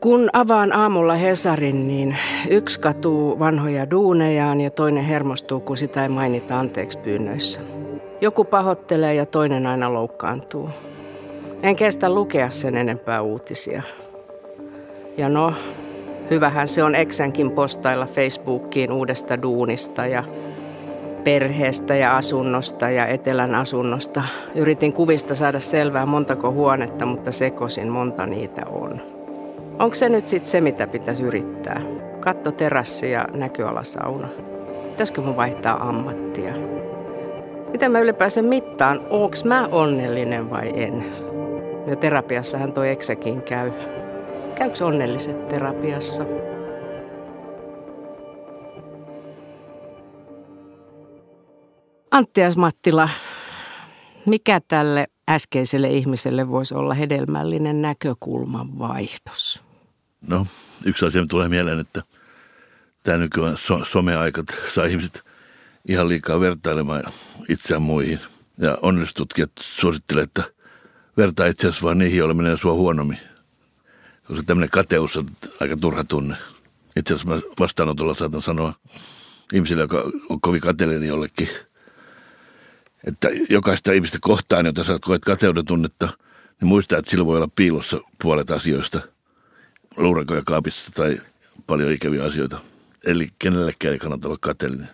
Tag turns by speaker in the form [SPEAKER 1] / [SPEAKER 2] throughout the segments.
[SPEAKER 1] Kun avaan aamulla Hesarin, niin yksi katuu vanhoja duunejaan ja toinen hermostuu, kun sitä ei mainita anteeksi pyynnöissä. Joku pahoittelee ja toinen aina loukkaantuu. En kestä lukea sen enempää uutisia. Ja no, hyvähän se on Eksänkin postailla Facebookiin uudesta duunista ja perheestä ja asunnosta ja etelän asunnosta. Yritin kuvista saada selvää montako huonetta, mutta sekosin monta niitä on. Onko se nyt sitten se, mitä pitäisi yrittää? Katto terassi ja näköalasauna. Pitäisikö mun vaihtaa ammattia? Miten mä ylipäänsä mittaan, onks mä onnellinen vai en? Ja terapiassahan toi eksekin käy. Käykö onnelliset terapiassa? Anttias Mattila, mikä tälle äskeiselle ihmiselle voisi olla hedelmällinen näkökulman vaihdos?
[SPEAKER 2] No, yksi asia tulee mieleen, että tämä nykyään so- someaikat saa ihmiset ihan liikaa vertailemaan itseään muihin. Ja onnellistutkijat suosittelevat, että vertaa itse asiassa vaan niihin, joille menee sua huonommin. Koska tämmöinen kateus on aika turha tunne. Itse asiassa mä vastaanotolla saatan sanoa ihmisille, joka on kovin kateellinen jollekin, että jokaista ihmistä kohtaan, jota sä koet kateuden tunnetta, niin muista, että sillä voi olla piilossa puolet asioista, luurakoja kaapissa tai paljon ikäviä asioita. Eli kenellekään ei kannata olla kateellinen.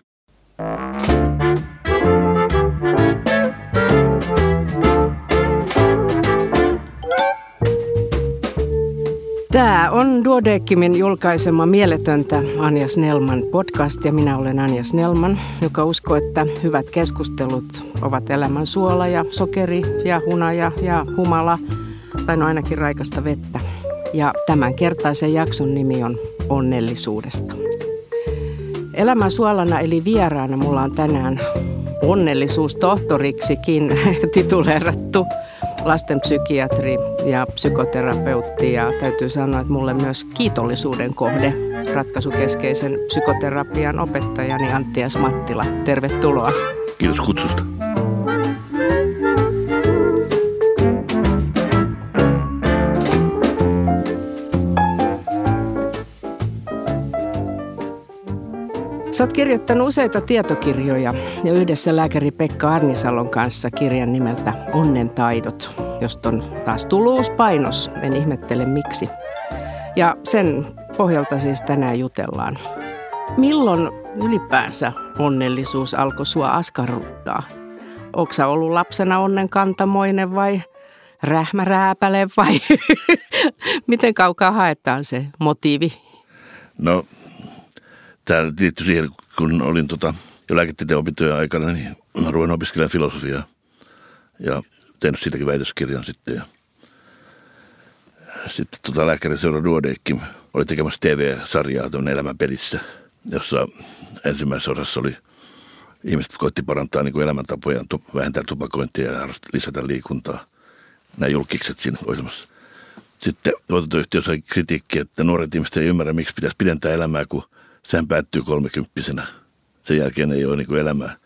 [SPEAKER 1] Tämä on Duodeckimin julkaisema Mieletöntä Anja Snellman podcast ja minä olen Anja Snellman, joka uskoo, että hyvät keskustelut ovat elämän suola ja sokeri ja hunaja ja humala, tai no ainakin raikasta vettä. Ja tämän kertaisen jakson nimi on Onnellisuudesta. Elämän suolana eli vieraana mulla on tänään onnellisuustohtoriksikin tituleerattu lastenpsykiatri ja psykoterapeutti ja täytyy sanoa, että mulle myös kiitollisuuden kohde ratkaisukeskeisen psykoterapian opettajani Anttias Mattila. Tervetuloa.
[SPEAKER 2] Kiitos kutsusta.
[SPEAKER 1] Oot kirjoittanut useita tietokirjoja ja yhdessä lääkäri Pekka Arnisalon kanssa kirjan nimeltä Onnen taidot, josta on taas tullut uusi painos, en ihmettele miksi. Ja sen pohjalta siis tänään jutellaan. Milloin ylipäänsä onnellisuus alkoi sua askarruttaa? Onko sä ollut lapsena onnenkantamoinen vai rähmärääpäle vai miten kaukaa haetaan se motiivi?
[SPEAKER 2] No tämä liittyy siihen, kun olin tota, jo lääketieteen opintojen aikana, niin mä ruin opiskelemaan filosofiaa ja tehnyt siitäkin väitöskirjan sitten. Ja sitten tota, lääkäri Seura Duodeckim oli tekemässä TV-sarjaa tuonne elämän pelissä, jossa ensimmäisessä osassa oli ihmiset koitti parantaa niin elämäntapoja, vähentää tupakointia ja lisätä liikuntaa. Nämä julkikset siinä ohjelmassa. Sitten tuotantoyhtiö sai kritiikkiä, että nuoret ihmiset ei ymmärrä, miksi pitäisi pidentää elämää, kun sehän päättyy kolmekymppisenä. Sen jälkeen ei ole niin kuin elämää.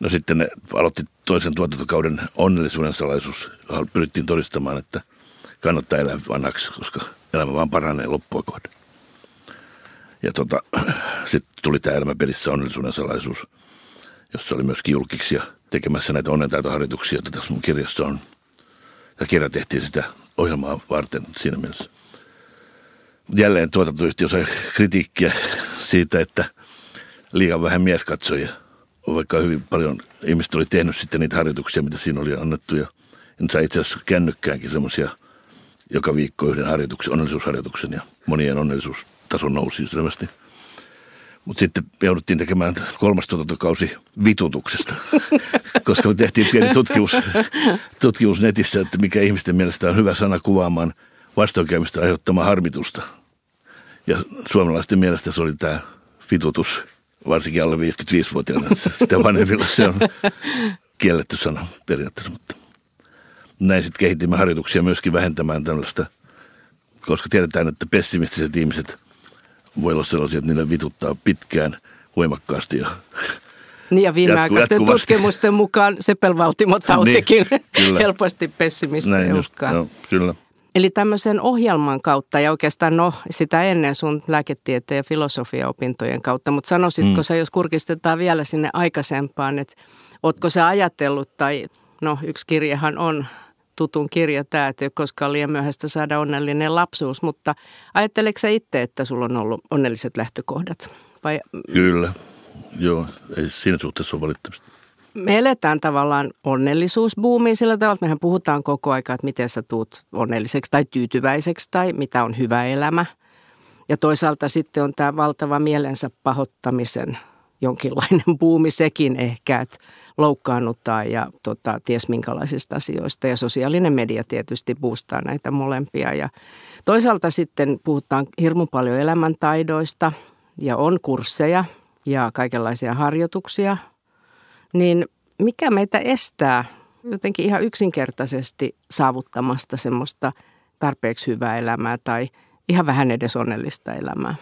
[SPEAKER 2] No sitten ne aloitti toisen tuotantokauden onnellisuuden salaisuus. Pyrittiin todistamaan, että kannattaa elää vanhaksi, koska elämä vaan paranee loppua kohden. Ja tota, sitten tuli tämä elämäpelissä onnellisuuden salaisuus, jossa oli myöskin julkiksi tekemässä näitä onnentaitoharjoituksia, joita tässä mun kirjassa on. Ja kirja tehtiin sitä ohjelmaa varten siinä mielessä jälleen tuotantoyhtiö sai kritiikkiä siitä, että liian vähän mieskatsojia. Vaikka hyvin paljon ihmiset oli tehnyt sitten niitä harjoituksia, mitä siinä oli annettu. Ja en sai itse asiassa kännykkäänkin semmoisia joka viikko yhden harjoituksen, onnellisuusharjoituksen ja monien onnellisuustaso nousi selvästi. Mutta sitten jouduttiin tekemään kolmas tuotantokausi vitutuksesta, koska me tehtiin pieni tutkimus, tutkimus netissä, että mikä ihmisten mielestä on hyvä sana kuvaamaan vastoinkäymistä aiheuttamaa harmitusta. Ja suomalaisten mielestä se oli tämä fitutus, varsinkin alle 55-vuotiaana. Sitä vanhemmilla se on kielletty sana periaatteessa, mutta näin sitten kehitimme harjoituksia myöskin vähentämään tällaista, koska tiedetään, että pessimistiset ihmiset voi olla sellaisia, että niille vituttaa pitkään, voimakkaasti ja
[SPEAKER 1] Niin ja viimeaikaisten tutkimusten mukaan sepelvaltimotautikin niin, helposti pessimistä uhkaa.
[SPEAKER 2] No, kyllä.
[SPEAKER 1] Eli tämmöisen ohjelman kautta ja oikeastaan no sitä ennen sun lääketieteen ja filosofiaopintojen kautta, mutta sanoisitko mm. sä, jos kurkistetaan vielä sinne aikaisempaan, että ootko sä ajatellut tai no yksi kirjahan on tutun kirja tämä, että ei koskaan liian myöhäistä saada onnellinen lapsuus, mutta ajatteleeko sä itse, että sulla on ollut onnelliset lähtökohdat? Vai?
[SPEAKER 2] Kyllä, joo, ei siinä suhteessa ole valittamista.
[SPEAKER 1] Me eletään tavallaan onnellisuusbuumiin sillä tavalla, että mehän puhutaan koko aika, että miten sä tuut onnelliseksi tai tyytyväiseksi tai mitä on hyvä elämä. Ja toisaalta sitten on tämä valtava mielensä pahoittamisen jonkinlainen buumi sekin ehkä, että loukkaannuttaa ja tota, ties minkälaisista asioista. Ja sosiaalinen media tietysti boostaa näitä molempia. Ja toisaalta sitten puhutaan hirmu paljon elämäntaidoista ja on kursseja ja kaikenlaisia harjoituksia. Niin mikä meitä estää jotenkin ihan yksinkertaisesti saavuttamasta semmoista tarpeeksi hyvää elämää tai ihan vähän edes onnellista elämää?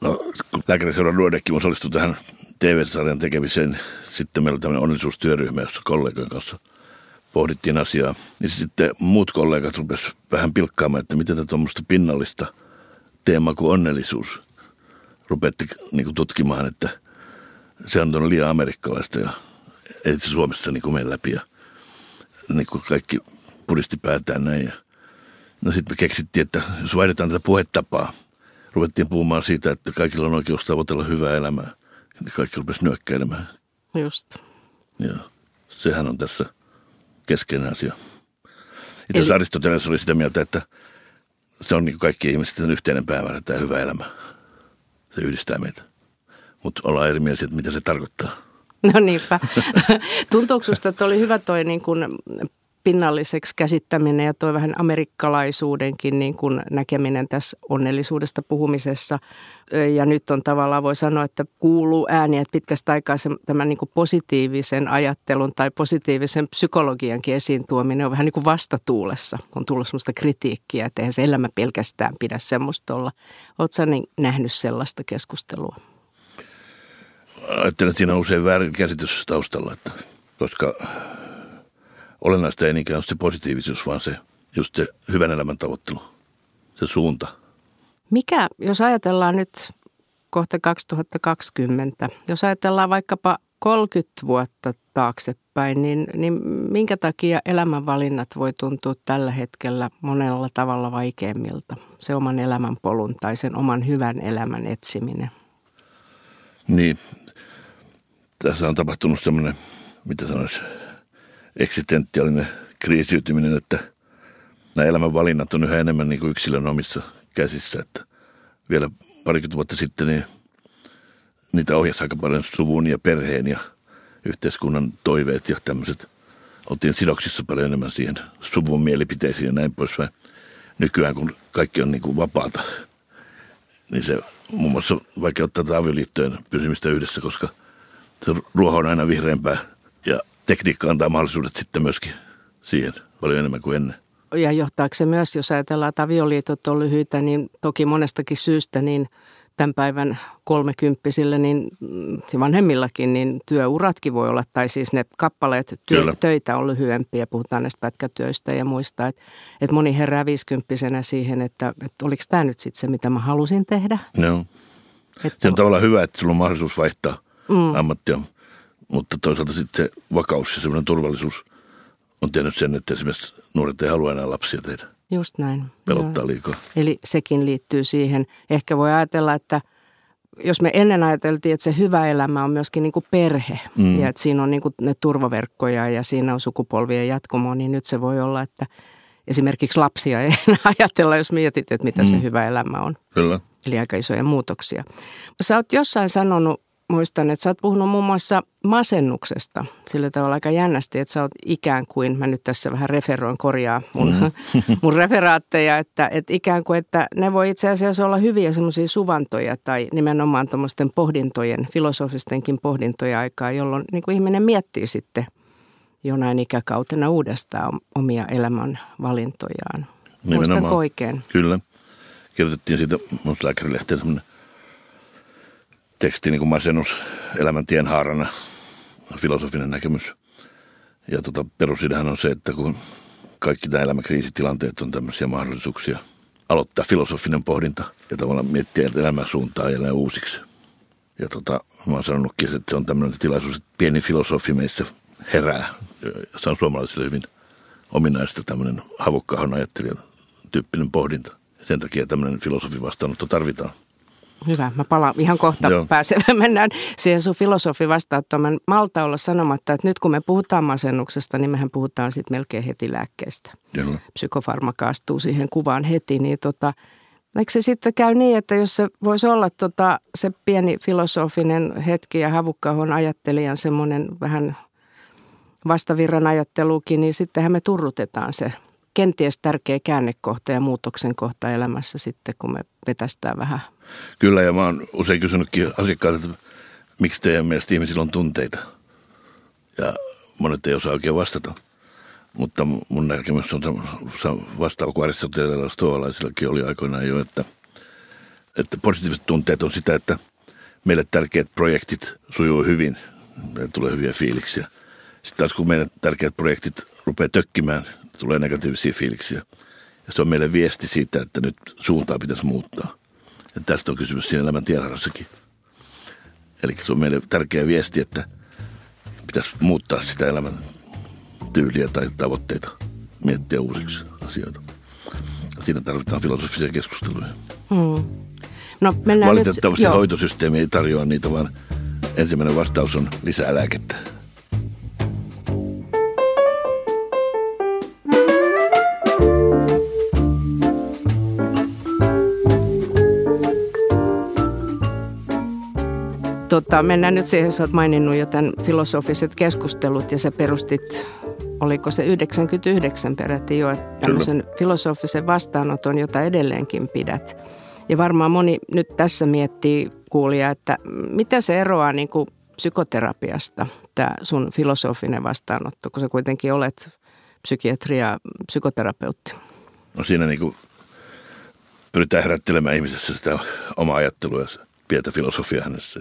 [SPEAKER 2] No, kun lääkäriseuran Nuodekin osallistui tähän TV-sarjan tekemiseen, sitten meillä oli tämmöinen onnellisuustyöryhmä, jossa kollegojen kanssa pohdittiin asiaa. Niin sitten muut kollegat rupesivat vähän pilkkaamaan, että miten tätä tuommoista pinnallista teemaa kuin onnellisuus rupeatte niin tutkimaan, että se on liian amerikkalaista ja ei se Suomessa niin mene läpi. Ja niin kuin kaikki puristi päätään näin. Ja no sitten me keksittiin, että jos vaihdetaan tätä puhetapaa – ruvettiin puhumaan siitä, että kaikilla on oikeus tavoitella hyvää elämää. Niin kaikki rupesi nyökkäilemään.
[SPEAKER 1] Just.
[SPEAKER 2] Ja sehän on tässä keskeinen asia. Itse Eli... Aristoteles oli sitä mieltä, että se on niin kaikki ihmisten yhteinen päämäärä, tämä hyvä elämä. Se yhdistää meitä. Mutta ollaan eri mielisiä, että mitä se tarkoittaa.
[SPEAKER 1] No niinpä. Tuntuuko sinusta, että oli hyvä toi niin kuin pinnalliseksi käsittäminen ja tuo vähän amerikkalaisuudenkin niin kuin näkeminen tässä onnellisuudesta puhumisessa. Ja nyt on tavallaan voi sanoa, että kuuluu ääni, että pitkästä aikaa se, tämän niin kuin positiivisen ajattelun tai positiivisen psykologiankin esiin tuominen on vähän niin kuin vastatuulessa. On tullut sellaista kritiikkiä, että eihän se elämä pelkästään pidä semmoista olla. Oletko niin nähnyt sellaista keskustelua?
[SPEAKER 2] Ajattelen, että siinä on usein väärin käsitys taustalla, että koska olennaista ei niinkään ole se positiivisuus, vaan se just se hyvän elämän tavoittelu, se suunta.
[SPEAKER 1] Mikä, jos ajatellaan nyt kohta 2020, jos ajatellaan vaikkapa 30 vuotta taaksepäin, niin, niin minkä takia elämänvalinnat voi tuntua tällä hetkellä monella tavalla vaikeimmilta? Se oman elämän polun tai sen oman hyvän elämän etsiminen.
[SPEAKER 2] Niin, tässä on tapahtunut semmoinen, mitä sanoisi, eksistentiaalinen kriisiytyminen, että nämä elämän valinnat on yhä enemmän niin kuin yksilön omissa käsissä. Että vielä parikymmentä vuotta sitten niin niitä ohjasi aika paljon suvun ja perheen ja yhteiskunnan toiveet ja tämmöiset. Oltiin sidoksissa paljon enemmän siihen suvun mielipiteisiin ja näin poispäin. Nykyään kun kaikki on niin kuin vapaata, niin se muun muassa vaikeuttaa tätä avioliittojen pysymistä yhdessä, koska se ruoho on aina vihreämpää ja tekniikka antaa mahdollisuudet sitten myöskin siihen paljon enemmän kuin ennen.
[SPEAKER 1] Ja johtaako se myös, jos ajatellaan, että avioliitot on lyhyitä, niin toki monestakin syystä, niin tämän päivän kolmekymppisille, niin vanhemmillakin, niin työuratkin voi olla, tai siis ne kappaleet työ, töitä on lyhyempiä, puhutaan näistä pätkätyöistä ja muista, että, että moni herää viisikymppisenä siihen, että, että oliko tämä nyt sitten se, mitä mä halusin tehdä.
[SPEAKER 2] Joo. Että, se on tavallaan hyvä, että sulla on mahdollisuus vaihtaa mm. ammattia mutta toisaalta sitten se vakaus ja semmoinen turvallisuus on tehnyt sen, että esimerkiksi nuoret ei halua enää lapsia tehdä.
[SPEAKER 1] Just näin.
[SPEAKER 2] Pelottaa liikaa.
[SPEAKER 1] Eli sekin liittyy siihen. Ehkä voi ajatella, että jos me ennen ajateltiin, että se hyvä elämä on myöskin niin kuin perhe mm. ja että siinä on niin kuin ne turvaverkkoja ja siinä on sukupolvien jatkumo, niin nyt se voi olla, että esimerkiksi lapsia ei enää ajatella, jos mietit, että mitä mm. se hyvä elämä on.
[SPEAKER 2] Kyllä.
[SPEAKER 1] Eli aika isoja muutoksia. Sä oot jossain sanonut muistan, että sä oot puhunut muun muassa masennuksesta sillä tavalla aika jännästi, että sä oot ikään kuin, mä nyt tässä vähän referoin korjaa mun, mm. mun referaatteja, että, että ikään kuin, että ne voi itse asiassa olla hyviä semmoisia suvantoja tai nimenomaan tuommoisten pohdintojen, filosofistenkin pohdintoja aikaa, jolloin niin kuin ihminen miettii sitten jonain ikäkautena uudestaan omia elämän valintojaan. Muistanko oikein?
[SPEAKER 2] Kyllä. Kirjoitettiin siitä mun lääkärilehteen semmoinen teksti niin kuin masennus elämän tienhaarana. filosofinen näkemys. Ja tota, perusidähän on se, että kun kaikki nämä elämäkriisitilanteet on tämmöisiä mahdollisuuksia aloittaa filosofinen pohdinta ja tavallaan miettiä elämän suuntaa ja uusiksi. Ja tota, mä oon sanonutkin, että se on tämmöinen tilaisuus, että pieni filosofi meissä herää. Se on suomalaisille hyvin ominaista tämmöinen havukkahon ajattelijan tyyppinen pohdinta. Sen takia tämmöinen filosofi vastaanotto tarvitaan.
[SPEAKER 1] Hyvä, mä palaan ihan kohta Joo. Mennään siihen sun filosofi vastaanottoon. malta olla sanomatta, että nyt kun me puhutaan masennuksesta, niin mehän puhutaan sitten melkein heti lääkkeestä. Joo. Psykofarmaka astuu siihen kuvaan heti, niin tota, Eikö se sitten käy niin, että jos se voisi olla tota, se pieni filosofinen hetki ja havukkahon ajattelijan semmoinen vähän vastavirran ajattelukin, niin sittenhän me turrutetaan se kenties tärkeä käännekohta ja muutoksen kohta elämässä sitten, kun me vetästään vähän.
[SPEAKER 2] Kyllä, ja mä oon usein kysynytkin asiakkailta, että miksi teidän mielestä ihmisillä on tunteita. Ja monet ei osaa oikein vastata. Mutta mun näkemys on vastaava kuin Aristotelella stoalaisillakin oli aikoinaan jo, että, että positiiviset tunteet on sitä, että meille tärkeät projektit sujuu hyvin, meille tulee hyviä fiiliksiä. Sitten taas kun meidän tärkeät projektit rupeaa tökkimään, tulee negatiivisia fiiliksiä. Ja se on meille viesti siitä, että nyt suuntaa pitäisi muuttaa. Ja tästä on kysymys siinä elämän tienharassakin. Eli se on meille tärkeä viesti, että pitäisi muuttaa sitä elämän tyyliä tai tavoitteita, miettiä uusiksi asioita. Siinä tarvitaan filosofisia keskusteluja. Hmm.
[SPEAKER 1] No,
[SPEAKER 2] Valitettavasti nyt, hoitosysteemi ei tarjoa niitä, vaan ensimmäinen vastaus on lisää lääkettä.
[SPEAKER 1] Tota, mennään nyt siihen, sä oot maininnut jo tämän filosofiset keskustelut ja sä perustit, oliko se 99 peräti jo, tämmöisen filosofisen vastaanoton, jota edelleenkin pidät. Ja varmaan moni nyt tässä miettii kuulija, että mitä se eroaa niin kuin psykoterapiasta, tämä sun filosofinen vastaanotto, kun sä kuitenkin olet psykiatria, psykoterapeutti.
[SPEAKER 2] No siinä niin kuin pyritään herättelemään ihmisessä sitä omaa ajattelua ja pientä filosofiaa hänessä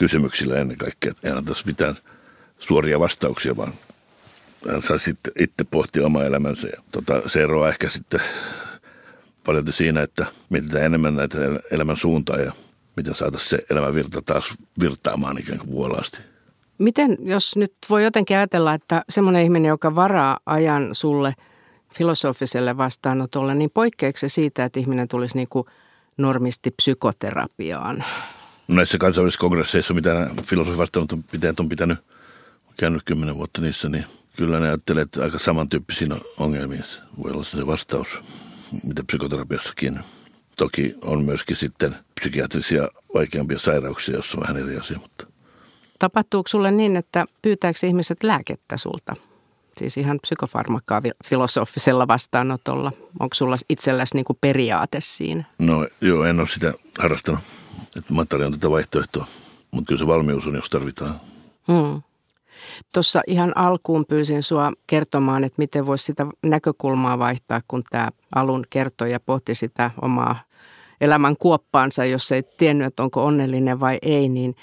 [SPEAKER 2] kysymyksillä ennen kaikkea. Ei antaisi mitään suoria vastauksia, vaan hän saa sitten itse pohtia oma elämänsä. Ja tota, se eroaa ehkä sitten paljon siinä, että mietitään enemmän näitä elämän suuntaa ja miten saataisiin se elämän virta taas virtaamaan ikään kuin vuolaasti.
[SPEAKER 1] Miten, jos nyt voi jotenkin ajatella, että semmoinen ihminen, joka varaa ajan sulle filosofiselle vastaanotolle, niin poikkeeksi siitä, että ihminen tulisi niin kuin normisti psykoterapiaan?
[SPEAKER 2] Näissä kansainvälisissä kongresseissa, mitä filosofivastanotonpitäjät on pitänyt, on käynyt kymmenen vuotta niissä, niin kyllä ne ajattelee, että aika samantyyppisiä ongelmia voi olla se vastaus, mitä psykoterapiassakin. Toki on myöskin sitten psykiatrisia vaikeampia sairauksia, joissa on vähän eri asia, mutta
[SPEAKER 1] Tapahtuuko sulle niin, että pyytääkö ihmiset lääkettä sulta? Siis ihan psykofarmakkaa filosofisella vastaanotolla. Onko sulla itselläsi niin periaate siinä?
[SPEAKER 2] No joo, en ole sitä harrastanut että mä tarjoan tätä vaihtoehtoa, mutta kyllä se valmius on, jos tarvitaan. Hmm.
[SPEAKER 1] Tuossa ihan alkuun pyysin sua kertomaan, että miten voisi sitä näkökulmaa vaihtaa, kun tämä alun kertoja pohti sitä omaa elämän kuoppaansa, jos ei tiennyt, että onko onnellinen vai ei, niin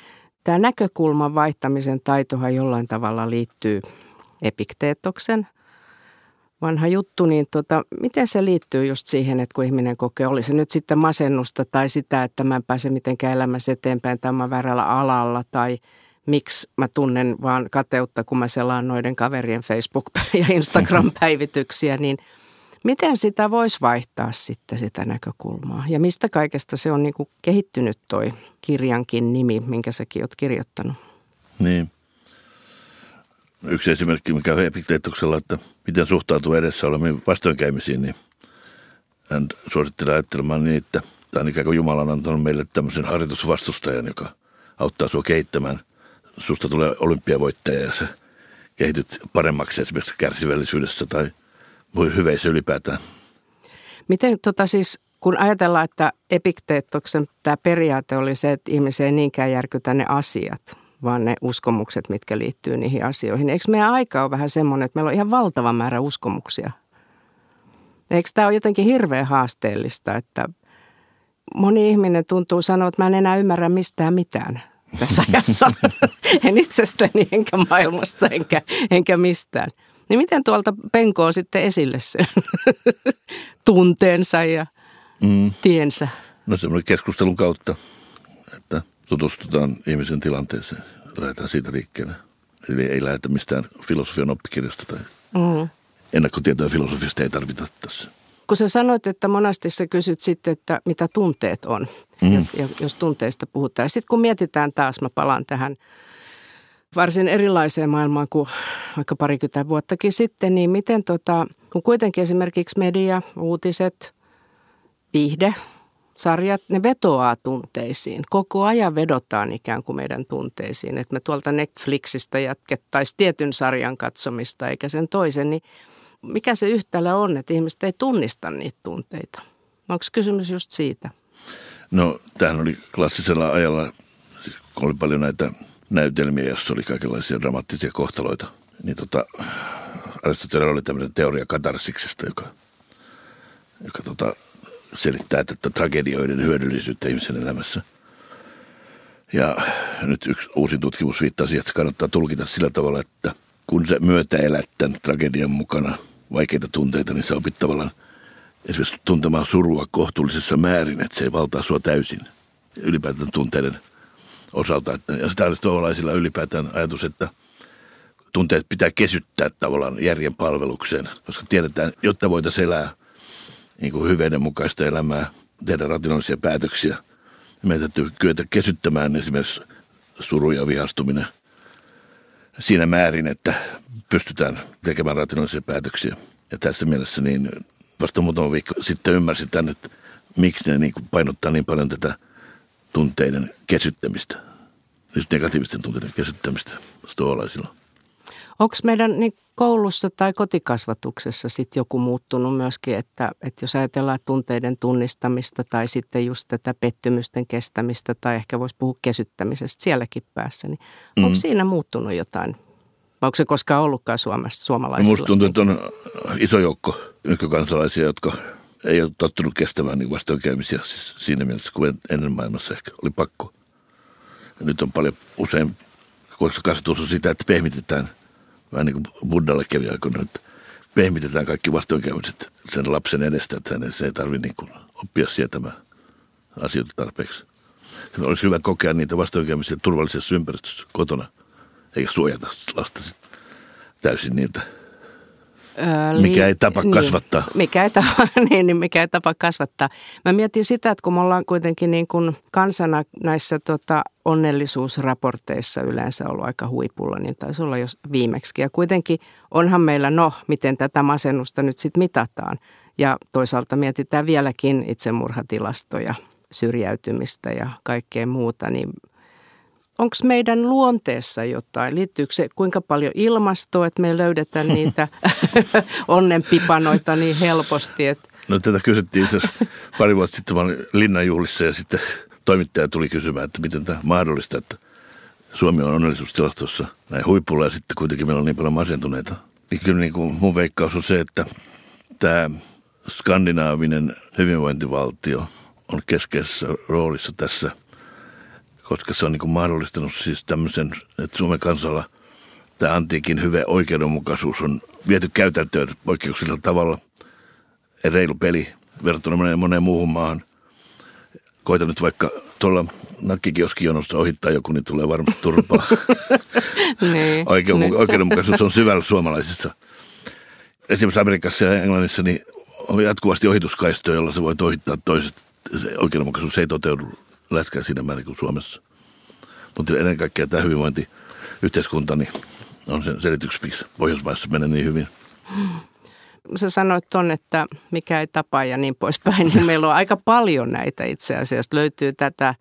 [SPEAKER 1] tämä näkökulman vaihtamisen taitohan jollain tavalla liittyy epikteetoksen vanha juttu, niin tota, miten se liittyy just siihen, että kun ihminen kokee, oli se nyt sitten masennusta tai sitä, että mä en pääse mitenkään elämässä eteenpäin tai mä väärällä alalla tai miksi mä tunnen vaan kateutta, kun mä selaan noiden kaverien Facebook- ja Instagram-päivityksiä, niin miten sitä voisi vaihtaa sitten sitä näkökulmaa? Ja mistä kaikesta se on niin kuin kehittynyt toi kirjankin nimi, minkä säkin oot kirjoittanut?
[SPEAKER 2] Niin yksi esimerkki, mikä on epikteetuksella, että miten suhtautuu edessä oleviin vastoinkäymisiin, niin hän suosittelee ajattelemaan niin, että tämä ikään kuin Jumala on antanut meille tämmöisen harjoitusvastustajan, joka auttaa sinua kehittämään. Susta tulee olympiavoittaja ja sä kehityt paremmaksi esimerkiksi kärsivällisyydessä tai voi hyveisö ylipäätään.
[SPEAKER 1] Miten tota siis, kun ajatellaan, että epikteettoksen tämä periaate oli se, että ihmisiä ei niinkään järkytä ne asiat – vaan ne uskomukset, mitkä liittyy niihin asioihin. Eikö meidän aika ole vähän semmoinen, että meillä on ihan valtava määrä uskomuksia? Eikö tämä ole jotenkin hirveän haasteellista, että moni ihminen tuntuu sanoa, että mä en enää ymmärrä mistään mitään. tässä ajassa. en itsestäni, enkä maailmasta, enkä, enkä mistään. Niin miten tuolta penkoo sitten esille sen tunteensa ja mm. tiensä?
[SPEAKER 2] No semmoinen keskustelun kautta, että tutustutaan ihmisen tilanteeseen. Lähdetään siitä liikkeelle. Eli ei lähdetä mistään filosofian oppikirjasta tai mm. ennakkotietoja filosofiasta ei tarvita tässä.
[SPEAKER 1] Kun sä sanoit, että monasti sä kysyt sitten, että mitä tunteet on, mm. jos tunteista puhutaan. Ja sitten kun mietitään taas, mä palaan tähän varsin erilaiseen maailmaan kuin vaikka parikymmentä vuottakin sitten, niin miten tota, kun kuitenkin esimerkiksi media, uutiset, viihde, sarjat, ne vetoaa tunteisiin. Koko ajan vedotaan ikään kuin meidän tunteisiin, että me tuolta Netflixistä jatkettaisiin tietyn sarjan katsomista eikä sen toisen, niin mikä se yhtälö on, että ihmiset ei tunnista niitä tunteita? Onko kysymys just siitä?
[SPEAKER 2] No, tämähän oli klassisella ajalla, siis oli paljon näitä näytelmiä, jossa oli kaikenlaisia dramaattisia kohtaloita. Niin tota, Aristotelella oli tämmöinen teoria katarsiksesta, joka, joka tota, selittää tätä tragedioiden hyödyllisyyttä ihmisen elämässä. Ja nyt yksi uusi tutkimus viittaa siihen, että kannattaa tulkita sillä tavalla, että kun sä myötä elät tämän tragedian mukana vaikeita tunteita, niin sä opit tavallaan esimerkiksi tuntemaan surua kohtuullisessa määrin, että se ei valtaa sua täysin ylipäätään tunteiden osalta. Ja sitä olisi tuollaisilla ylipäätään ajatus, että tunteet pitää kesyttää tavallaan järjen palvelukseen, koska tiedetään, jotta voitaisiin elää – niin kuin hyveyden mukaista elämää, tehdä rationaalisia päätöksiä. Meidän täytyy kyetä kesyttämään esimerkiksi suru ja vihastuminen siinä määrin, että pystytään tekemään rationaalisia päätöksiä. Ja tässä mielessä niin vasta muutama viikko sitten ymmärsin tämän, että miksi ne niin kuin painottaa niin paljon tätä tunteiden kesyttämistä, just negatiivisten tunteiden kesyttämistä stoalaisilla.
[SPEAKER 1] Onko meidän niin koulussa tai kotikasvatuksessa sitten joku muuttunut myöskin, että, että jos ajatellaan tunteiden tunnistamista tai sitten just tätä pettymysten kestämistä tai ehkä voisi puhua kesyttämisestä sielläkin päässä, niin mm. onko siinä muuttunut jotain? Vai onko se koskaan ollutkaan Suomessa, suomalaisilla?
[SPEAKER 2] Minusta tuntuu, että on iso joukko nykykansalaisia, jotka ei ole tottunut kestämään niin vastoinkäymisiä siis siinä mielessä, kun ennen maailmassa ehkä oli pakko. Ja nyt on paljon usein, koska kasvatus on sitä, että pehmitetään – vähän niin kuin Buddhalle kävi aikoina, että pehmitetään kaikki vastoinkäymiset sen lapsen edestä, että hänen se ei tarvitse niin oppia sietämään asioita tarpeeksi. Olisi hyvä kokea niitä vastoinkäymisiä turvallisessa ympäristössä kotona, eikä suojata lasta täysin niiltä mikä ei tapa niin, kasvattaa.
[SPEAKER 1] Mikä ei tapa, niin, niin, mikä ei tapa kasvattaa. Mä mietin sitä, että kun me ollaan kuitenkin niin kuin kansana näissä tota, onnellisuusraporteissa yleensä ollut aika huipulla, niin taisi olla jos viimeksi. Ja kuitenkin onhan meillä, no, miten tätä masennusta nyt sitten mitataan. Ja toisaalta mietitään vieläkin itsemurhatilastoja, syrjäytymistä ja kaikkea muuta, niin – onko meidän luonteessa jotain? Liittyykö se kuinka paljon ilmastoa, että me löydetään niitä onnenpipanoita niin helposti? Että...
[SPEAKER 2] No tätä kysyttiin itse pari vuotta sitten, mä olin linnanjuhlissa ja sitten toimittaja tuli kysymään, että miten tämä mahdollista, että Suomi on onnellisuustilastossa näin huipulla ja sitten kuitenkin meillä on niin paljon masentuneita. Niin kyllä niin kuin mun veikkaus on se, että tämä skandinaavinen hyvinvointivaltio on keskeisessä roolissa tässä – koska se on niin kuin mahdollistanut siis tämmöisen, että Suomen kansalla tämä antiikin hyvä oikeudenmukaisuus on viety käytäntöön poikkeuksellisella tavalla. Reilu peli verrattuna moneen, moneen muuhun maahan. Koita nyt vaikka tuolla nakkikioskionossa ohittaa joku, niin tulee varmasti turpaa. niin, oikeudenmukaisuus on syvällä suomalaisissa. Esimerkiksi Amerikassa ja Englannissa niin on jatkuvasti ohituskaistoja, jolla se voi ohittaa toiset. Se oikeudenmukaisuus ei toteudu läheskään siinä määrin kuin Suomessa. Mutta ennen kaikkea tämä hyvinvointiyhteiskunta niin on sen selityksi, miksi Pohjoismaissa menee niin hyvin.
[SPEAKER 1] Sä sanoit ton, että mikä ei tapa ja niin poispäin, niin meillä on aika paljon näitä itse asiassa. Löytyy tätä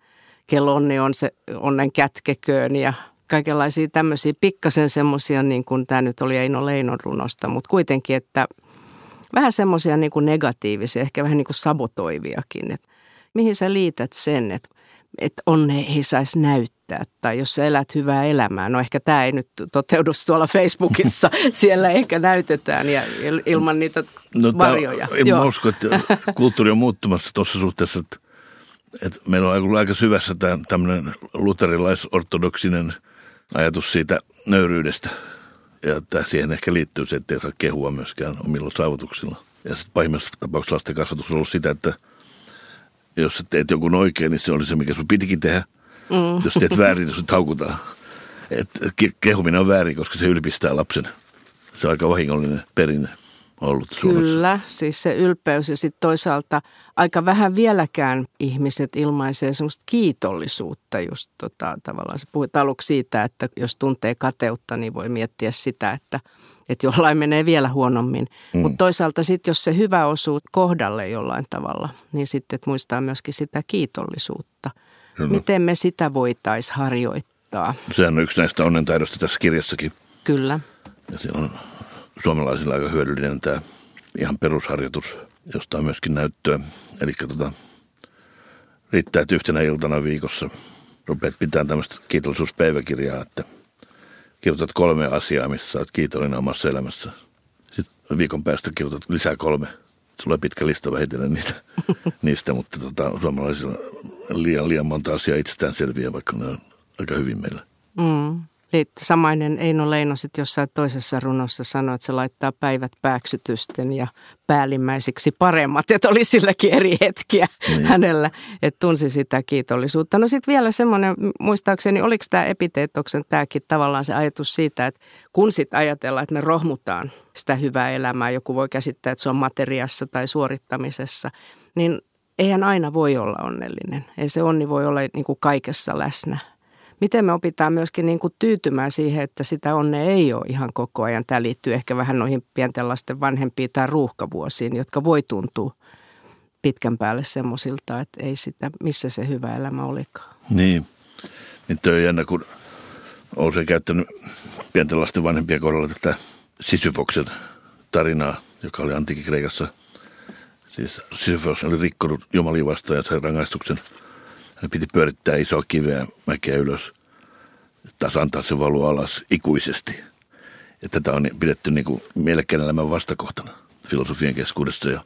[SPEAKER 1] kellonni on se onnen kätkeköön ja kaikenlaisia tämmöisiä pikkasen semmoisia, niin kuin tämä nyt oli Eino Leinon runosta, mutta kuitenkin, että vähän semmoisia niin kuin negatiivisia, ehkä vähän niin kuin sabotoiviakin. Että mihin sä liität sen, että että onne ei saisi näyttää. Tai jos sä elät hyvää elämää, no ehkä tämä ei nyt toteudu tuolla Facebookissa, siellä ehkä näytetään ja ilman niitä no, varjoja.
[SPEAKER 2] en Joo. usko, että kulttuuri on muuttumassa tuossa suhteessa, että Et meillä on aika syvässä tämmöinen luterilais-ortodoksinen ajatus siitä nöyryydestä. Ja tämä siihen ehkä liittyy se, että ei saa kehua myöskään omilla saavutuksilla. Ja sitten pahimmassa tapauksessa lasten kasvatus on ollut sitä, että jos sä teet jonkun oikein, niin se oli se, mikä sun pitikin tehdä. Mm. Jos teet väärin, niin sun haukutaan. Et kehuminen on väärin, koska se ylpistää lapsen. Se on aika vahingollinen perinne ollut
[SPEAKER 1] Suomessa. Kyllä, siis se ylpeys ja sitten toisaalta aika vähän vieläkään ihmiset ilmaisee semmoista kiitollisuutta just tota, tavallaan. Se puhuit aluksi siitä, että jos tuntee kateutta, niin voi miettiä sitä, että, että jollain menee vielä huonommin. Mm. Mutta toisaalta sitten, jos se hyvä osuu kohdalle jollain tavalla, niin sitten muistaa myöskin sitä kiitollisuutta. Kyllä. Miten me sitä voitaisiin harjoittaa?
[SPEAKER 2] Sehän on yksi näistä onnentaidosta tässä kirjassakin.
[SPEAKER 1] Kyllä.
[SPEAKER 2] Ja se on suomalaisilla aika hyödyllinen tämä ihan perusharjoitus, josta on myöskin näyttöä. Eli tota, riittää, että yhtenä iltana viikossa rupeat pitämään tämmöistä kiitollisuuspäiväkirjaa, että kirjoitat kolme asiaa, missä olet kiitollinen omassa elämässä. Sitten viikon päästä kirjoitat lisää kolme. On pitkä lista vähitellen niitä, niistä, mutta tota, suomalaisilla liian, liian monta asiaa itsestään selviää, vaikka ne on aika hyvin meillä.
[SPEAKER 1] Mm. Samainen Eino Leino sitten jossain toisessa runossa sanoi, että se laittaa päivät pääksytysten ja päällimmäisiksi paremmat. Että oli silläkin eri hetkiä niin. hänellä, että tunsi sitä kiitollisuutta. No sitten vielä semmoinen, muistaakseni, oliko tämä epiteetoksen tämäkin tavallaan se ajatus siitä, että kun sitten ajatellaan, että me rohmutaan sitä hyvää elämää, joku voi käsittää, että se on materiassa tai suorittamisessa, niin eihän aina voi olla onnellinen. Ei se onni voi olla niin kuin kaikessa läsnä miten me opitaan myöskin niin kuin tyytymään siihen, että sitä onnea ei ole ihan koko ajan. Tämä liittyy ehkä vähän noihin pienten lasten vanhempiin tai ruuhkavuosiin, jotka voi tuntua pitkän päälle semmoisilta, että ei sitä, missä se hyvä elämä olikaan.
[SPEAKER 2] Niin, niin toi jännä, kun olen käyttänyt pienten lasten vanhempien kohdalla tätä Sisyfoksen tarinaa, joka oli antiikin Kreikassa. Siis Sisyfos oli rikkonut Jumalin vastaan ja sai rangaistuksen – piti pyörittää isoa kiveä mäkeä ylös, taas antaa se valua alas ikuisesti. Ja tätä on pidetty niin kuin mielekkään elämän vastakohtana filosofian keskuudessa. Ja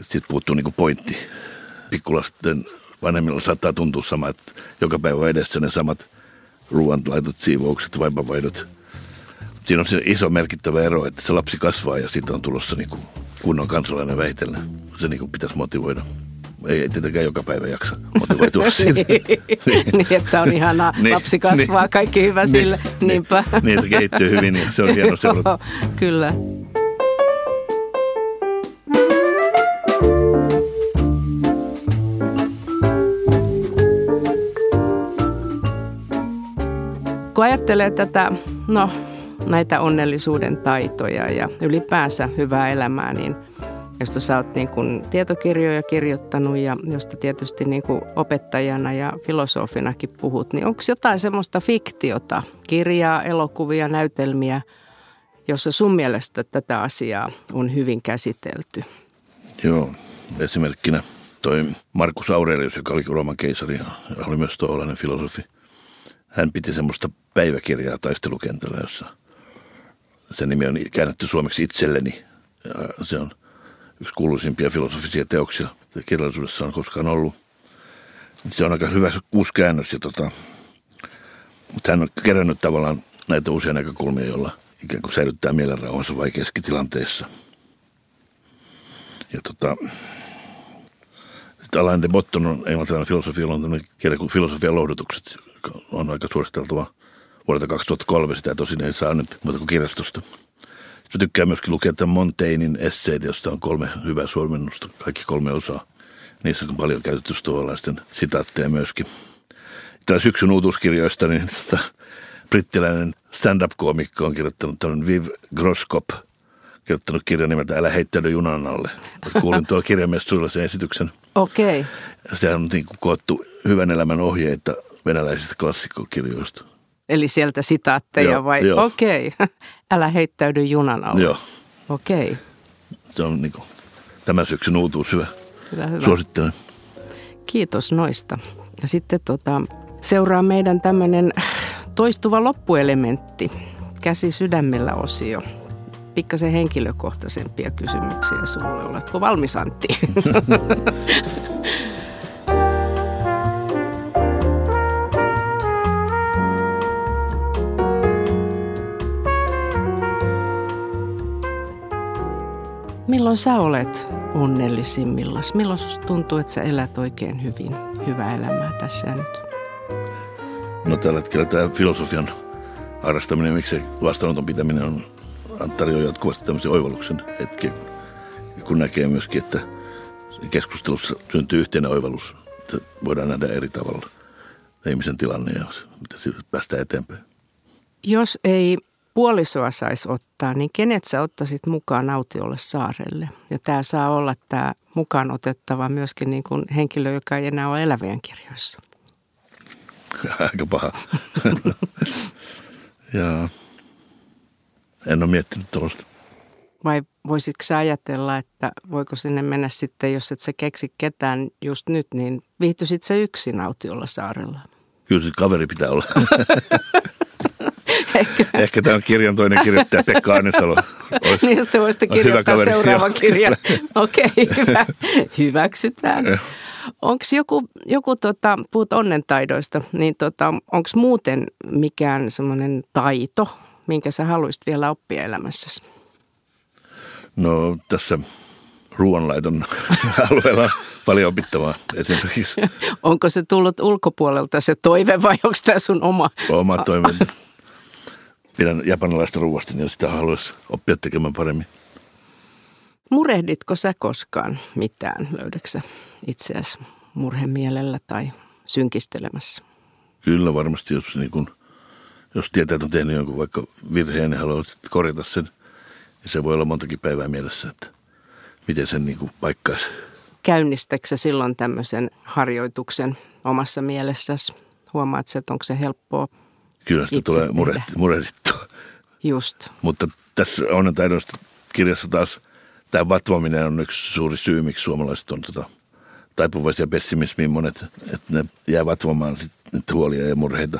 [SPEAKER 2] sitten puuttuu niin kuin pointti. Pikkulasten vanhemmilla saattaa tuntua sama, että joka päivä edessä ne samat ruoanlaitot, siivoukset, vaipavaihdot. Siinä on se iso merkittävä ero, että se lapsi kasvaa ja siitä on tulossa niin kuin kunnon kansalainen vähitellen. Se niin kuin pitäisi motivoida ei tietenkään joka päivä jaksa motivoitua siitä.
[SPEAKER 1] niin, niin, että on ihanaa, niin, lapsi kasvaa, niin, kaikki hyvä niin, sille, niin, niinpä.
[SPEAKER 2] Niin, että kehittyy hyvin, niin se on hieno seurata.
[SPEAKER 1] Kyllä. Kun ajattelee tätä, no näitä onnellisuuden taitoja ja ylipäänsä hyvää elämää, niin – josta sä oot niin kuin tietokirjoja kirjoittanut ja josta tietysti niin kuin opettajana ja filosofinakin puhut, niin onko jotain semmoista fiktiota, kirjaa, elokuvia, näytelmiä, jossa sun mielestä tätä asiaa on hyvin käsitelty?
[SPEAKER 2] Joo, esimerkkinä toi Markus Aurelius, joka oli Rooman keisari oli myös tuollainen filosofi. Hän piti semmoista päiväkirjaa taistelukentällä, jossa sen nimi on käännetty suomeksi itselleni. Se on yksi kuuluisimpia filosofisia teoksia, kirjallisuudessa on koskaan ollut. Se on aika hyvä uusi käännös, ja tota, mutta hän on kerännyt tavallaan näitä uusia näkökulmia, joilla ikään kuin säilyttää mielenrauhansa vaikeissa tilanteissa. Ja tota, Alain de Botton on englantilainen filosofi, jolla on tämmöinen kirja kuin Filosofian lohdutukset, joka on aika suositeltava vuodelta 2003. Sitä tosin ei saa nyt muuta kuin kirjastosta. Mä tykkään myöskin lukea tämän Montaignin esseitä, josta on kolme hyvää suomennusta, kaikki kolme osaa. Niissä on paljon käytetty stoalaisten sitaatteja myöskin. Täällä syksyn uutuuskirjoista, niin tota, brittiläinen stand-up-koomikko on kirjoittanut tämmöinen Viv Groskop, kirjoittanut kirjan nimeltä Älä heittäydy junan alle. Kuulin tuolla kirjamessuilla sen esityksen.
[SPEAKER 1] Okei. Okay.
[SPEAKER 2] Sehän on niin kuin koottu hyvän elämän ohjeita venäläisistä klassikkokirjoista.
[SPEAKER 1] Eli sieltä sitaatteja joo, vai? Joo. Okei, okay. älä heittäydy junan alle.
[SPEAKER 2] Joo.
[SPEAKER 1] Okei. Okay.
[SPEAKER 2] Se on niin kuin, tämän syksyn uutuus hyvä. Hyvä, hyvä. Suosittelen.
[SPEAKER 1] Kiitos noista. Ja sitten tota, seuraa meidän tämmöinen toistuva loppuelementti, käsi sydämellä osio. Pikkasen henkilökohtaisempia kysymyksiä sulle. Oletko valmis Antti? Milloin sä olet onnellisimmillas? Milloin susta tuntuu, että sä elät oikein hyvin, hyvää elämää tässä ja nyt?
[SPEAKER 2] No tällä hetkellä tämä filosofian harrastaminen, miksi vastaanoton pitäminen on tarjoaa jatkuvasti tämmöisen oivalluksen hetkiä, kun näkee myöskin, että keskustelussa syntyy yhteinen oivallus, että voidaan nähdä eri tavalla ihmisen tilanne ja mitä päästään eteenpäin.
[SPEAKER 1] Jos ei puolisoa saisi ottaa, niin kenet sä ottaisit mukaan nautiolle saarelle? Ja tämä saa olla tämä mukaan otettava myöskin niin kuin henkilö, joka ei enää ole elävien kirjoissa.
[SPEAKER 2] Aika paha. ja en ole miettinyt tuosta.
[SPEAKER 1] Vai voisitko sä ajatella, että voiko sinne mennä sitten, jos et sä keksi ketään just nyt, niin viihtyisit se yksin autiolla saarella?
[SPEAKER 2] Kyllä se kaveri pitää olla. Ehkä. Ehkä tämä on kirjan toinen kirjoittaja Pekka Arnesalo.
[SPEAKER 1] Olisi, niin, sitten voisitte kirjoittaa seuraavan kirjan. Okei, okay, hyvä. hyväksytään. Onko joku, joku tota, puhut onnentaidoista, niin tota, onko muuten mikään semmoinen taito, minkä sä haluaisit vielä oppia elämässäsi?
[SPEAKER 2] No tässä ruoanlaiton alueella on paljon opittavaa esimerkiksi.
[SPEAKER 1] Onko se tullut ulkopuolelta se toive vai onko tämä sun oma?
[SPEAKER 2] Oma toive. Pidän japanilaista ruoasta, niin sitä haluaisi oppia tekemään paremmin.
[SPEAKER 1] Murehditko sä koskaan mitään? Löydäksä itseäsi murhemielellä tai synkistelemässä?
[SPEAKER 2] Kyllä varmasti, jos, niin kun, jos tietää, että on tehnyt jonkun vaikka virheen ja haluaa korjata sen, niin se voi olla montakin päivää mielessä, että miten sen niin kuin paikkaisi.
[SPEAKER 1] Käynnistäksä silloin tämmöisen harjoituksen omassa mielessäsi? Huomaat, että onko se helppoa
[SPEAKER 2] Kyllä sitä tulee murehdittua.
[SPEAKER 1] Just.
[SPEAKER 2] Mutta tässä onnentaidosta kirjassa taas tämä vatvominen on yksi suuri syy, miksi suomalaiset on tota, taipuvaisia pessimismiin monet, että ne jää vatvomaan sit, huolia ja murheita.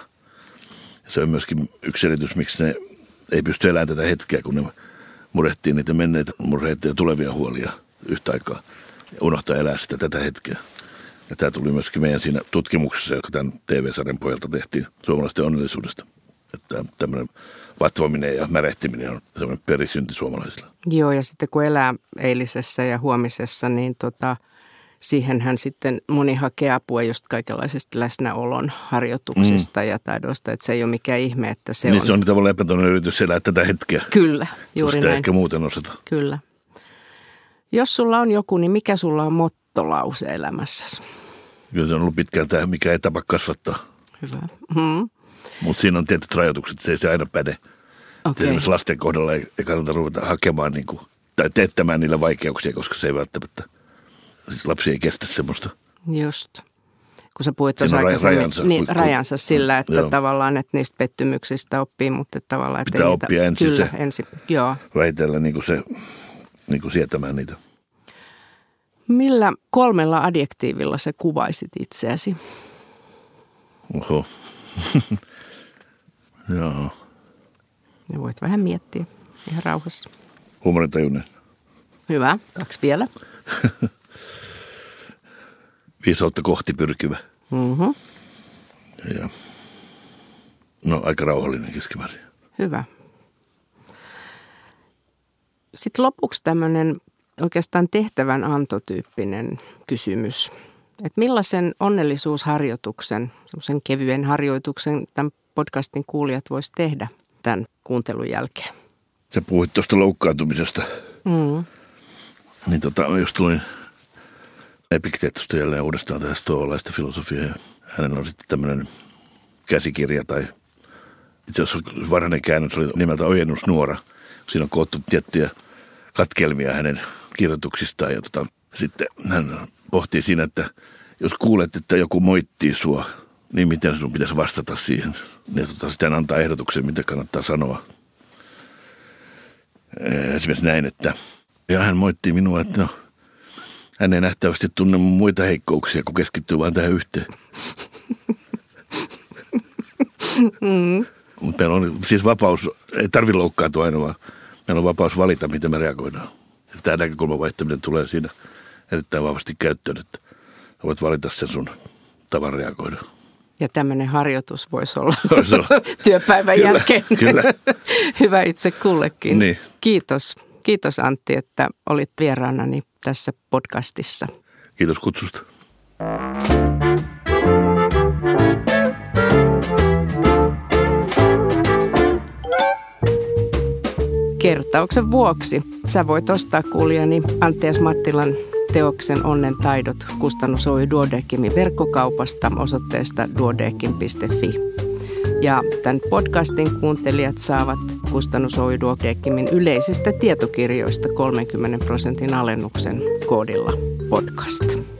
[SPEAKER 2] Ja se on myöskin yksi selitys, miksi ne ei pysty elämään tätä hetkeä, kun ne murehtii niitä menneitä murheita ja tulevia huolia yhtä aikaa. Ja unohtaa elää sitä tätä hetkeä. Ja tämä tuli myöskin meidän siinä tutkimuksessa, joka tämän TV-sarjan pohjalta tehtiin suomalaisten onnellisuudesta. Että tämmöinen vatvominen ja märehtiminen on semmoinen perisynti suomalaisilla.
[SPEAKER 1] Joo, ja sitten kun elää eilisessä ja huomisessa, niin tota, siihenhän sitten moni hakee apua just kaikenlaisesta läsnäolon harjoituksista mm. ja taidoista, että se ei ole mikään ihme, että se
[SPEAKER 2] niin
[SPEAKER 1] on.
[SPEAKER 2] se on tavallaan epätoinen yritys elää tätä hetkeä.
[SPEAKER 1] Kyllä, juuri näin.
[SPEAKER 2] ehkä muuten osata.
[SPEAKER 1] Kyllä. Jos sulla on joku, niin mikä sulla on mottolause elämässäsi?
[SPEAKER 2] Kyllä se on ollut pitkään tämä, mikä ei tapa kasvattaa.
[SPEAKER 1] Hyvä. Mm.
[SPEAKER 2] Mutta siinä on tietyt rajoitukset, se ei se aina päde.
[SPEAKER 1] Okay.
[SPEAKER 2] Esimerkiksi lasten kohdalla ei, ei kannata ruveta hakemaan niin kuin, tai teettämään niille vaikeuksia, koska se ei välttämättä, siis lapsi ei kestä semmoista.
[SPEAKER 1] Just. Kun sä puhuit tuossa rajansa, niin, kun, rajansa sillä, että joo. tavallaan, että niistä pettymyksistä oppii, mutta tavallaan, että
[SPEAKER 2] Pitää oppia
[SPEAKER 1] niitä,
[SPEAKER 2] ensin
[SPEAKER 1] kyllä,
[SPEAKER 2] se
[SPEAKER 1] ensin, joo.
[SPEAKER 2] väitellä niin kuin se, niin kuin sietämään niitä.
[SPEAKER 1] Millä kolmella adjektiivilla sä kuvaisit itseäsi?
[SPEAKER 2] Oho. Joo.
[SPEAKER 1] Ja voit vähän miettiä ihan rauhassa.
[SPEAKER 2] Huumoritajuinen.
[SPEAKER 1] Hyvä. Kaksi vielä.
[SPEAKER 2] Viisautta kohti pyrkivä.
[SPEAKER 1] Mm-hmm.
[SPEAKER 2] Ja, no aika rauhallinen keskimäärin.
[SPEAKER 1] Hyvä. Sitten lopuksi tämmöinen oikeastaan tehtävän antotyyppinen kysymys. Että millaisen onnellisuusharjoituksen, semmoisen kevyen harjoituksen tämän podcastin kuulijat voisi tehdä tämän kuuntelun jälkeen?
[SPEAKER 2] Sä puhuit tuosta loukkaantumisesta.
[SPEAKER 1] Mm.
[SPEAKER 2] Niin tota, just tulin Epikteettosta jälleen uudestaan tästä stoalaista filosofiaa. Ja hänellä on sitten tämmöinen käsikirja tai itse asiassa varhainen käännös oli nimeltä Ojennusnuora. Siinä on koottu tiettyjä katkelmia hänen kirjoituksistaan ja tota, sitten hän pohtii siinä, että jos kuulet, että joku moittii sua, niin miten sinun pitäisi vastata siihen. Ja tota, sitten antaa ehdotuksen, mitä kannattaa sanoa. Esimerkiksi näin, että ja hän moittii minua, että no, hän ei nähtävästi tunne muita heikkouksia, kun keskittyy vain tähän yhteen. Mm. Mutta meillä on siis vapaus, ei tarvitse loukkaantua aina, vaan meillä on vapaus valita, miten me reagoidaan. Ja tämä näkökulman vaihtaminen tulee siinä erittäin vahvasti käyttöön, että voit valita sen sun tavan reagoida.
[SPEAKER 1] Ja tämmöinen harjoitus voisi olla, voisi olla. työpäivän
[SPEAKER 2] kyllä,
[SPEAKER 1] jälkeen.
[SPEAKER 2] Kyllä.
[SPEAKER 1] Hyvä itse kullekin.
[SPEAKER 2] Niin.
[SPEAKER 1] Kiitos Kiitos Antti, että olit vieraanani tässä podcastissa.
[SPEAKER 2] Kiitos kutsusta.
[SPEAKER 1] Kertauksen vuoksi sä voit ostaa kuulijani Antti Mattilan teoksen Onnen taidot kustannus Oy Duodekimin verkkokaupasta osoitteesta duodekim.fi. Ja tämän podcastin kuuntelijat saavat kustannus Oy Duodekimin yleisistä tietokirjoista 30 prosentin alennuksen koodilla podcast.